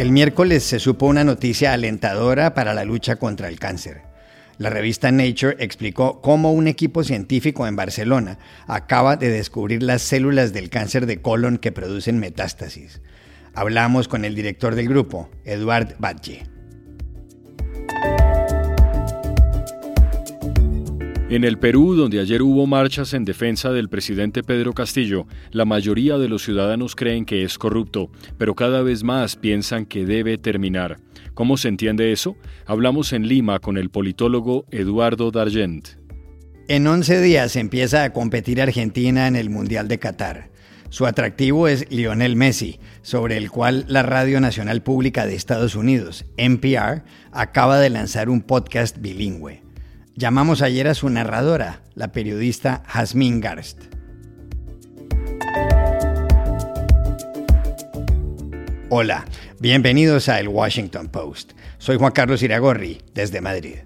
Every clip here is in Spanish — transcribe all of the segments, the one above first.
El miércoles se supo una noticia alentadora para la lucha contra el cáncer. La revista Nature explicó cómo un equipo científico en Barcelona acaba de descubrir las células del cáncer de colon que producen metástasis. Hablamos con el director del grupo, Eduard Batlle. En el Perú, donde ayer hubo marchas en defensa del presidente Pedro Castillo, la mayoría de los ciudadanos creen que es corrupto, pero cada vez más piensan que debe terminar. ¿Cómo se entiende eso? Hablamos en Lima con el politólogo Eduardo Dargent. En 11 días empieza a competir Argentina en el Mundial de Qatar. Su atractivo es Lionel Messi, sobre el cual la Radio Nacional Pública de Estados Unidos, NPR, acaba de lanzar un podcast bilingüe. Llamamos ayer a su narradora, la periodista Jasmine Garst. Hola, bienvenidos a El Washington Post. Soy Juan Carlos Iragorri, desde Madrid.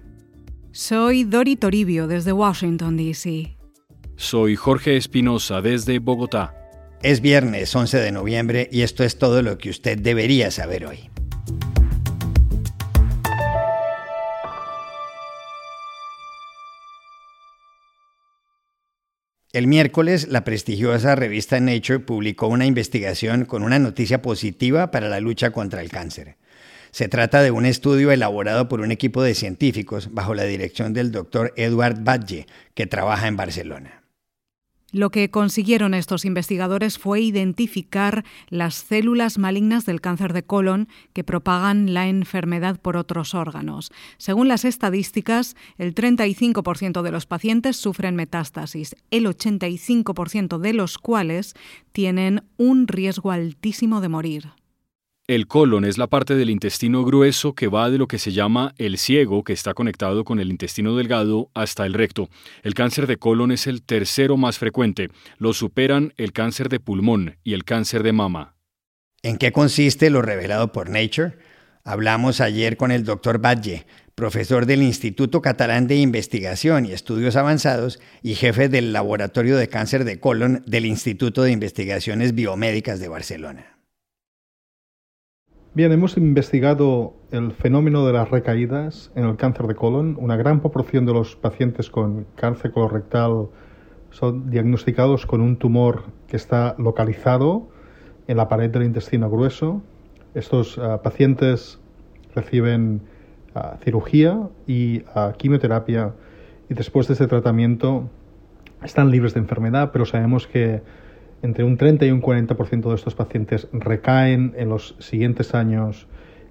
Soy Dori Toribio, desde Washington, D.C. Soy Jorge Espinosa, desde Bogotá. Es viernes 11 de noviembre y esto es todo lo que usted debería saber hoy. El miércoles, la prestigiosa revista Nature publicó una investigación con una noticia positiva para la lucha contra el cáncer. Se trata de un estudio elaborado por un equipo de científicos bajo la dirección del doctor Edward Badge, que trabaja en Barcelona. Lo que consiguieron estos investigadores fue identificar las células malignas del cáncer de colon que propagan la enfermedad por otros órganos. Según las estadísticas, el 35% de los pacientes sufren metástasis, el 85% de los cuales tienen un riesgo altísimo de morir. El colon es la parte del intestino grueso que va de lo que se llama el ciego, que está conectado con el intestino delgado, hasta el recto. El cáncer de colon es el tercero más frecuente. Lo superan el cáncer de pulmón y el cáncer de mama. ¿En qué consiste lo revelado por Nature? Hablamos ayer con el doctor Badge, profesor del Instituto Catalán de Investigación y Estudios Avanzados y jefe del Laboratorio de Cáncer de Colon del Instituto de Investigaciones Biomédicas de Barcelona. Bien, hemos investigado el fenómeno de las recaídas en el cáncer de colon. Una gran proporción de los pacientes con cáncer colorectal son diagnosticados con un tumor que está localizado en la pared del intestino grueso. Estos ah, pacientes reciben ah, cirugía y ah, quimioterapia y después de ese tratamiento están libres de enfermedad, pero sabemos que entre un 30 y un 40% de estos pacientes recaen en los siguientes años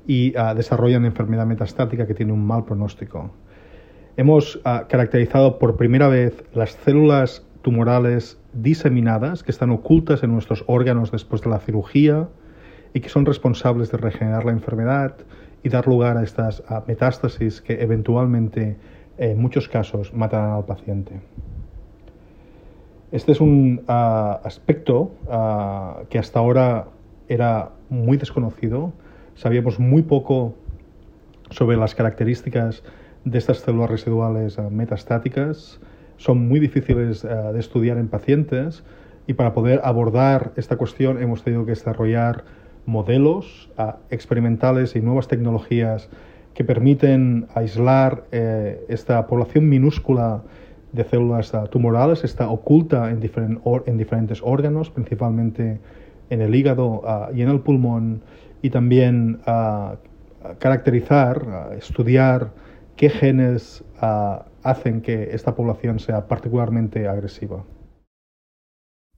y ah, desarrollan enfermedad metastática que tiene un mal pronóstico. Hemos ah, caracterizado por primera vez las células tumorales diseminadas que están ocultas en nuestros órganos después de la cirugía y que son responsables de regenerar la enfermedad y dar lugar a estas ah, metástasis que eventualmente en muchos casos matarán al paciente. Este es un ah, aspecto ah, que hasta ahora era muy desconocido. Sabíamos muy poco sobre las características de estas células residuales ah, metastáticas. Son muy difíciles de estudiar en pacientes y para poder abordar esta cuestión hemos tenido que desarrollar modelos experimentales y nuevas tecnologías que permiten aislar eh, esta población minúscula de células ah, tumorales está oculta en, en, diferentes órganos, principalmente en el hígado ah, y en el pulmón, y también ah, caracterizar, estudiar qué genes hacen que esta población sea particularmente agresiva.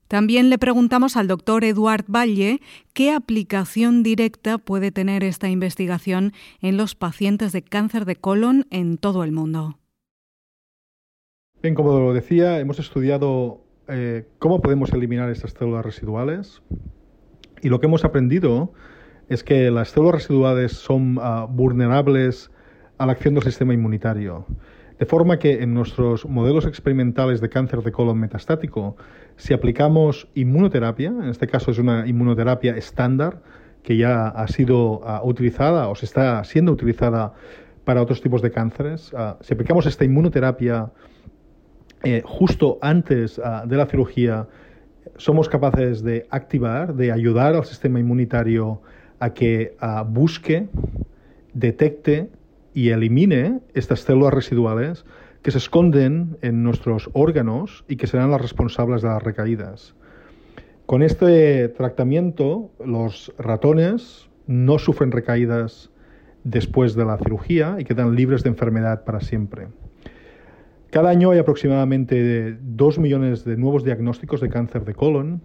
También le preguntamos al doctor Eduard Valle qué aplicación directa puede tener esta investigación en los pacientes de cáncer de colon en todo el mundo. Bien, como lo decía, hemos estudiado eh, cómo podemos eliminar estas células residuales y lo que hemos aprendido es que las células residuales son ah, vulnerables a la acción del sistema inmunitario. De forma que en nuestros modelos experimentales de cáncer de colon metastático, si aplicamos inmunoterapia, en este caso es una inmunoterapia estándar que ya ha sido ah, utilizada o se está siendo utilizada para otros tipos de cánceres, ah, si aplicamos esta inmunoterapia eh, justo antes ah, de la cirugía somos capaces de activar, de ayudar al sistema inmunitario a que ah, busque, detecte y elimine estas células residuales que se esconden en nuestros órganos y que serán las responsables de las recaídas. Con este tratamiento, los ratones no sufren recaídas después de la cirugía y quedan libres de enfermedad para siempre. Cada año hay aproximadamente 2 millones de nuevos diagnósticos de cáncer de colon.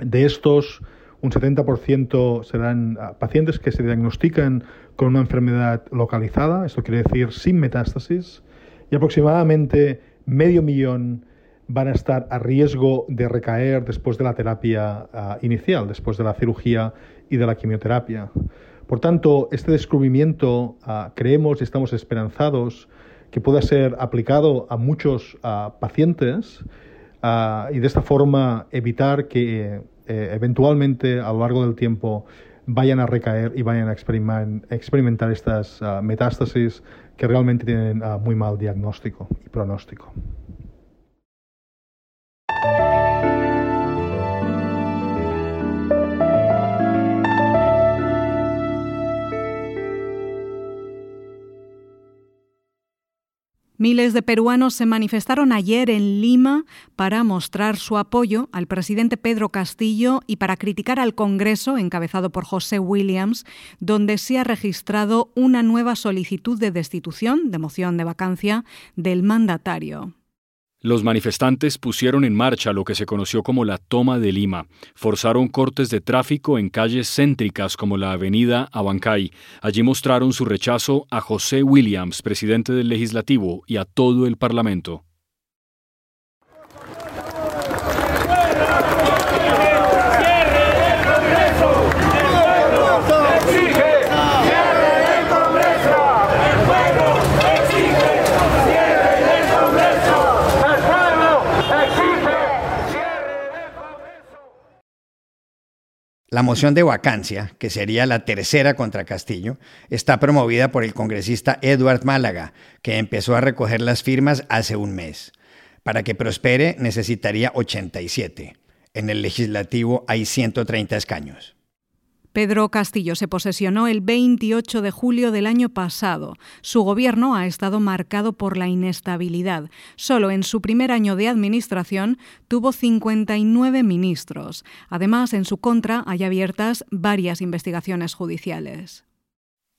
De estos, un 70% serán ah, pacientes que se diagnostican con una enfermedad localizada, esto quiere decir sin metástasis, y aproximadamente medio millón van a estar a riesgo de recaer después de la terapia ah, inicial, después de la cirugía y de la quimioterapia. Por tanto, este descubrimiento ah, creemos y estamos esperanzados que pueda ser aplicado a muchos ah, pacientes y de esta forma evitar que eh, eventualmente a lo largo del tiempo vayan a recaer y vayan a experimentar estas metástasis que realmente tienen muy mal diagnóstico y pronóstico. Miles de peruanos se manifestaron ayer en Lima para mostrar su apoyo al presidente Pedro Castillo y para criticar al Congreso, encabezado por José Williams, donde se ha registrado una nueva solicitud de destitución, de moción de vacancia, del mandatario. Los manifestantes pusieron en marcha lo que se conoció como la toma de Lima. Forzaron cortes de tráfico en calles céntricas como la avenida Abancay. Allí mostraron su rechazo a José Williams, presidente del legislativo, y a todo el Parlamento. La moción de vacancia, que sería la tercera contra Castillo, está promovida por el congresista Edward Málaga, que empezó a recoger las firmas hace un mes. Para que prospere necesitaría 87. En el legislativo hay 130 escaños. Pedro Castillo se posesionó el 28 de julio del año pasado. Su gobierno ha estado marcado por la inestabilidad. Solo en su primer año de administración tuvo 59 ministros. Además, en su contra hay abiertas varias investigaciones judiciales.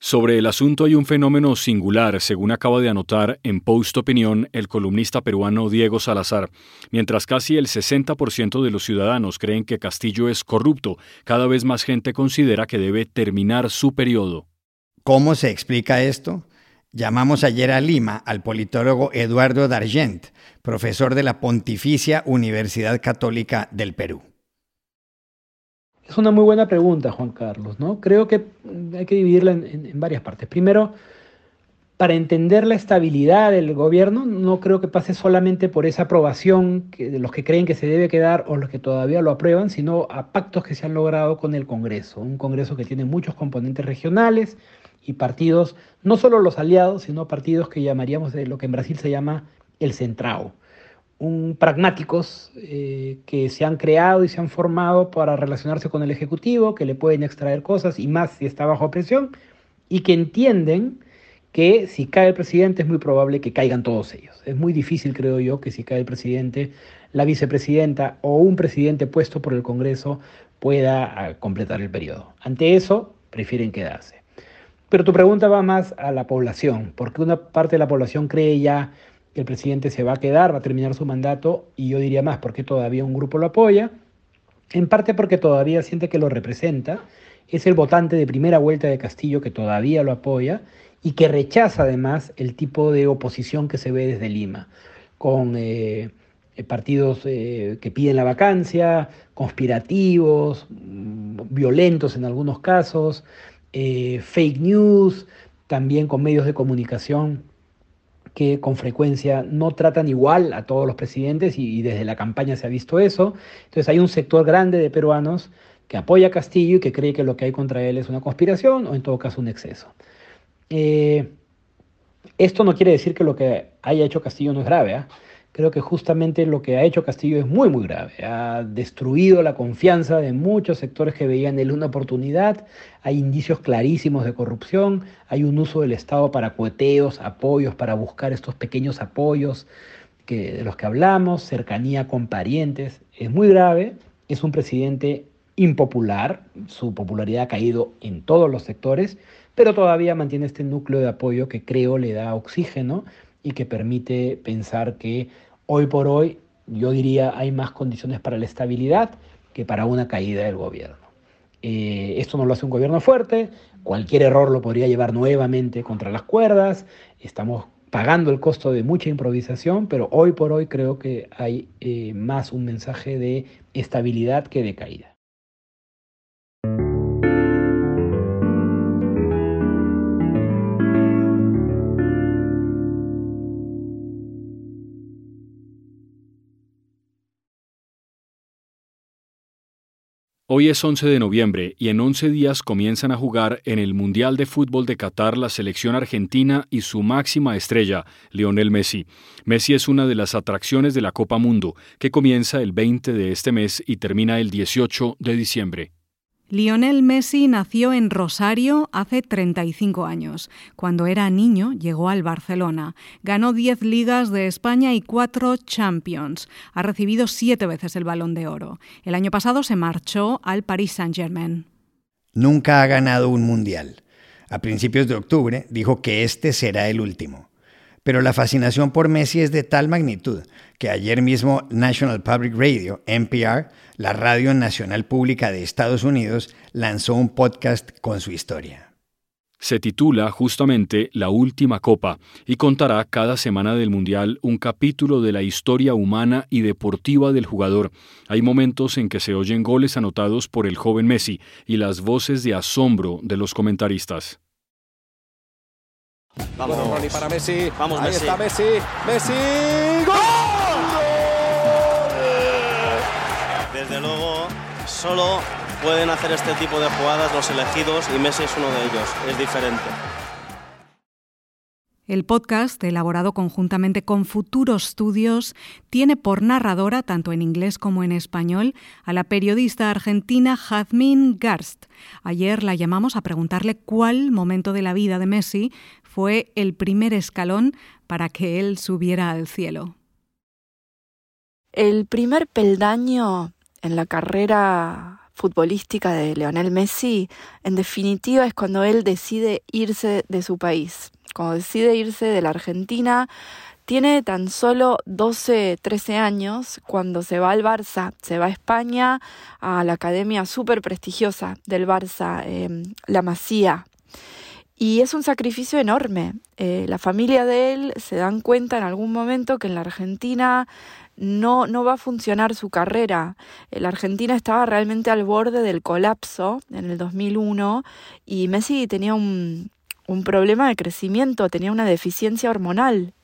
Sobre el asunto hay un fenómeno singular, según acaba de anotar en Post Opinión el columnista peruano Diego Salazar. Mientras casi el 60% de los ciudadanos creen que Castillo es corrupto, cada vez más gente considera que debe terminar su periodo. ¿Cómo se explica esto? Llamamos ayer a Lima al politólogo Eduardo Dargent, profesor de la Pontificia Universidad Católica del Perú. Es una muy buena pregunta, Juan Carlos. ¿no? Creo que hay que dividirla en, varias partes. Primero, para entender la estabilidad del gobierno, no creo que pase solamente por esa aprobación de los que creen que se debe quedar o los que todavía lo aprueban, sino a pactos que se han logrado con el Congreso. Un Congreso que tiene muchos componentes regionales y partidos, no solo los aliados, sino partidos que llamaríamos de lo que en Brasil se llama el centrado un, pragmáticos eh, que se han creado y se han formado para relacionarse con el Ejecutivo, que le pueden extraer cosas y más si está bajo presión, y que entienden que si cae el presidente es muy probable que caigan todos ellos. Es muy difícil, creo yo, que si cae el presidente, la vicepresidenta o un presidente puesto por el Congreso pueda ah, completar el periodo. Ante eso, prefieren quedarse. Pero tu pregunta va más a la población, porque una parte de la población cree ya el presidente se va a quedar, va a terminar su mandato y yo diría más porque todavía un grupo lo apoya, en parte porque todavía siente que lo representa, es el votante de primera vuelta de Castillo que todavía lo apoya y que rechaza además el tipo de oposición que se ve desde Lima, con eh, eh, partidos eh, que piden la vacancia, conspirativos, mm, violentos en algunos casos, fake news, también con medios de comunicación que con frecuencia no tratan igual a todos los presidentes y, desde la campaña se ha visto eso. Entonces hay un sector grande de peruanos que apoya a Castillo y que cree que lo que hay contra él es una conspiración o en todo caso un exceso. Eh, esto no quiere decir que lo que haya hecho Castillo no es grave. ¿ah? Creo que justamente lo que ha hecho Castillo es muy, muy grave. Ha destruido la confianza de muchos sectores que veían él una oportunidad. Hay indicios clarísimos de corrupción. Hay un uso del Estado para coheteos, apoyos, para buscar estos pequeños apoyos que, de los que hablamos, cercanía con parientes. Es muy grave. Es un presidente impopular. Su popularidad ha caído en todos los sectores, pero todavía mantiene este núcleo de apoyo que creo le da oxígeno y que permite pensar que hoy por hoy, yo diría, hay más condiciones para la estabilidad que para una caída del gobierno. Eh, esto no lo hace un gobierno fuerte, cualquier error lo podría llevar nuevamente contra las cuerdas, estamos pagando el costo de mucha improvisación, pero hoy por hoy creo que hay eh, más un mensaje de estabilidad que de caída. Hoy es 11 de noviembre y en 11 días comienzan a jugar en el Mundial de Fútbol de Qatar la selección argentina y su máxima estrella, Lionel Messi. Messi es una de las atracciones de la Copa Mundo, que comienza el 20 de este mes y termina el 18 de diciembre. Lionel Messi nació en Rosario hace 35 años. Cuando era niño llegó al Barcelona. Ganó 10 ligas de España y 4 Champions. Ha recibido 7 veces el balón de oro. El año pasado se marchó al Paris Saint-Germain. Nunca ha ganado un mundial. A principios de octubre dijo que este será el último. Pero la fascinación por Messi es de tal magnitud que ayer mismo National Public Radio, NPR, la radio nacional pública de Estados Unidos, lanzó un podcast con su historia. Se titula justamente La Última Copa y contará cada semana del Mundial un capítulo de la historia humana y deportiva del jugador. Hay momentos en que se oyen goles anotados por el joven Messi y las voces de asombro de los comentaristas. Vamos, Ronnie para Messi. Vamos, Ahí Messi. está Messi. Messi. ¡Gol! Desde luego, solo pueden hacer este tipo de jugadas los elegidos y Messi es uno de ellos. Es diferente. El podcast, elaborado conjuntamente con Futuros Studios, tiene por narradora, tanto en inglés como en español, a la periodista argentina Jazmín Garst. Ayer la llamamos a preguntarle cuál momento de la vida de Messi fue el primer escalón para que él subiera al cielo. El primer peldaño en la carrera futbolística de Leonel Messi, en definitiva, es cuando él decide irse de su país cuando decide irse de la Argentina, tiene tan solo 12, 13 años cuando se va al Barça, se va a España, a la academia súper prestigiosa del Barça, la Masía. Y es un sacrificio enorme. Eh, la familia de él se dan cuenta en algún momento que en la Argentina no, no va a funcionar su carrera. La Argentina estaba realmente al borde del colapso en el 2001 y Messi tenía un, un problema de crecimiento, tenía una deficiencia hormonal.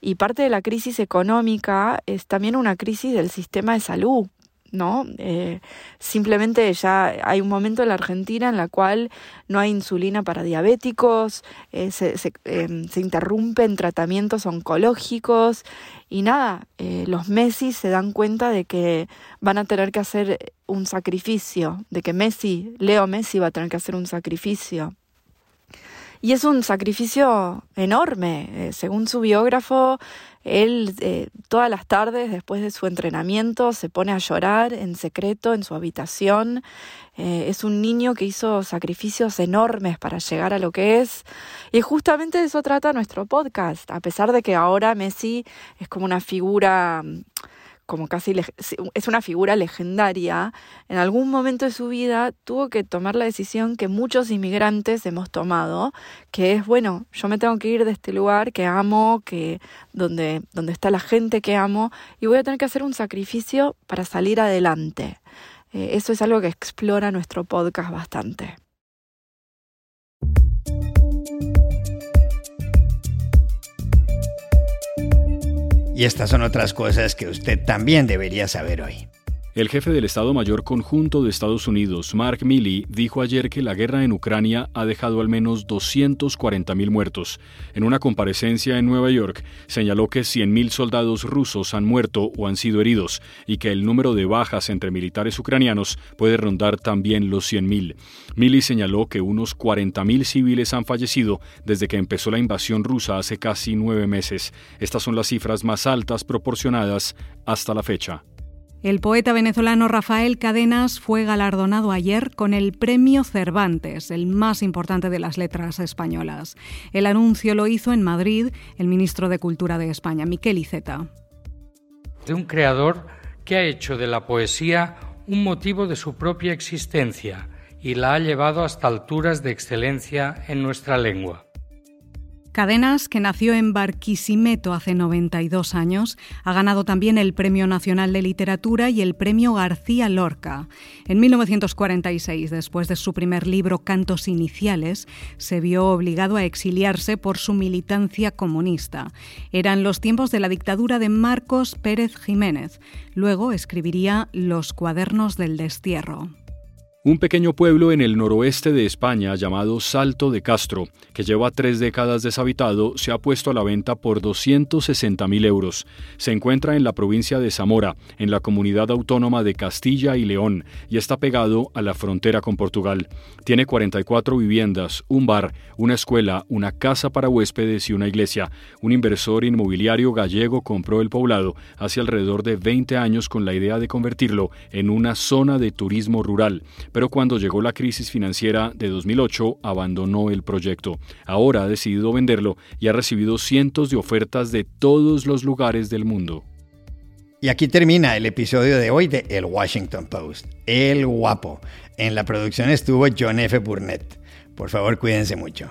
Y parte de la crisis económica es también una crisis del sistema de salud. ¿No? Eh, simplemente ya hay un momento en la Argentina en la cual no hay insulina para diabéticos, eh, se, se, eh, se, interrumpen tratamientos oncológicos y nada, eh, los Messi se dan cuenta de que van a tener que hacer un sacrificio, de que Messi, Leo Messi va a tener que hacer un sacrificio. Y es un sacrificio enorme. Eh, según su biógrafo, él eh, todas las tardes después de su entrenamiento se pone a llorar en secreto en su habitación. Eh, es un niño que hizo sacrificios enormes para llegar a lo que es. Y justamente de eso trata nuestro podcast. A pesar de que ahora Messi es como una figura como casi es una figura legendaria, en algún momento de su vida tuvo que tomar la decisión que muchos inmigrantes hemos tomado, que es bueno, yo me tengo que ir de este lugar que amo, que donde donde está la gente que amo y voy a tener que hacer un sacrificio para salir adelante. Eh, eso es algo que explora nuestro podcast bastante. Y estas son otras cosas que usted también debería saber hoy. El jefe del Estado Mayor Conjunto de Estados Unidos, Mark Milley, dijo ayer que la guerra en Ucrania ha dejado al menos 240.000 muertos. En una comparecencia en Nueva York, señaló que 100.000 soldados rusos han muerto o han sido heridos y que el número de bajas entre militares ucranianos puede rondar también los 100.000. Milley señaló que unos 40.000 civiles han fallecido desde que empezó la invasión rusa hace casi nueve meses. Estas son las cifras más altas proporcionadas hasta la fecha. El poeta venezolano Rafael Cadenas fue galardonado ayer con el Premio Cervantes, el más importante de las letras españolas. El anuncio lo hizo en Madrid el ministro de Cultura de España, Miquel Iceta. De un creador que ha hecho de la poesía un motivo de su propia existencia y la ha llevado hasta alturas de excelencia en nuestra lengua. Cadenas, que nació en Barquisimeto hace 92 años, ha ganado también el Premio Nacional de Literatura y el Premio García Lorca. En 1946, después de su primer libro Cantos Iniciales, se vio obligado a exiliarse por su militancia comunista. Eran los tiempos de la dictadura de Marcos Pérez Jiménez. Luego escribiría Los cuadernos del destierro. Un pequeño pueblo en el noroeste de España llamado Salto de Castro, que lleva tres décadas deshabitado, se ha puesto a la venta por 260.000 euros. Se encuentra en la provincia de Zamora, en la comunidad autónoma de Castilla y León, y está pegado a la frontera con Portugal. Tiene 44 viviendas, un bar, una escuela, una casa para huéspedes y una iglesia. Un inversor inmobiliario gallego compró el poblado hace alrededor de 20 años con la idea de convertirlo en una zona de turismo rural pero cuando llegó la crisis financiera de 2008 abandonó el proyecto. Ahora ha decidido venderlo y ha recibido cientos de ofertas de todos los lugares del mundo. Y aquí termina el episodio de hoy de El Washington Post. El guapo. En la producción estuvo John F. Burnett. Por favor, cuídense mucho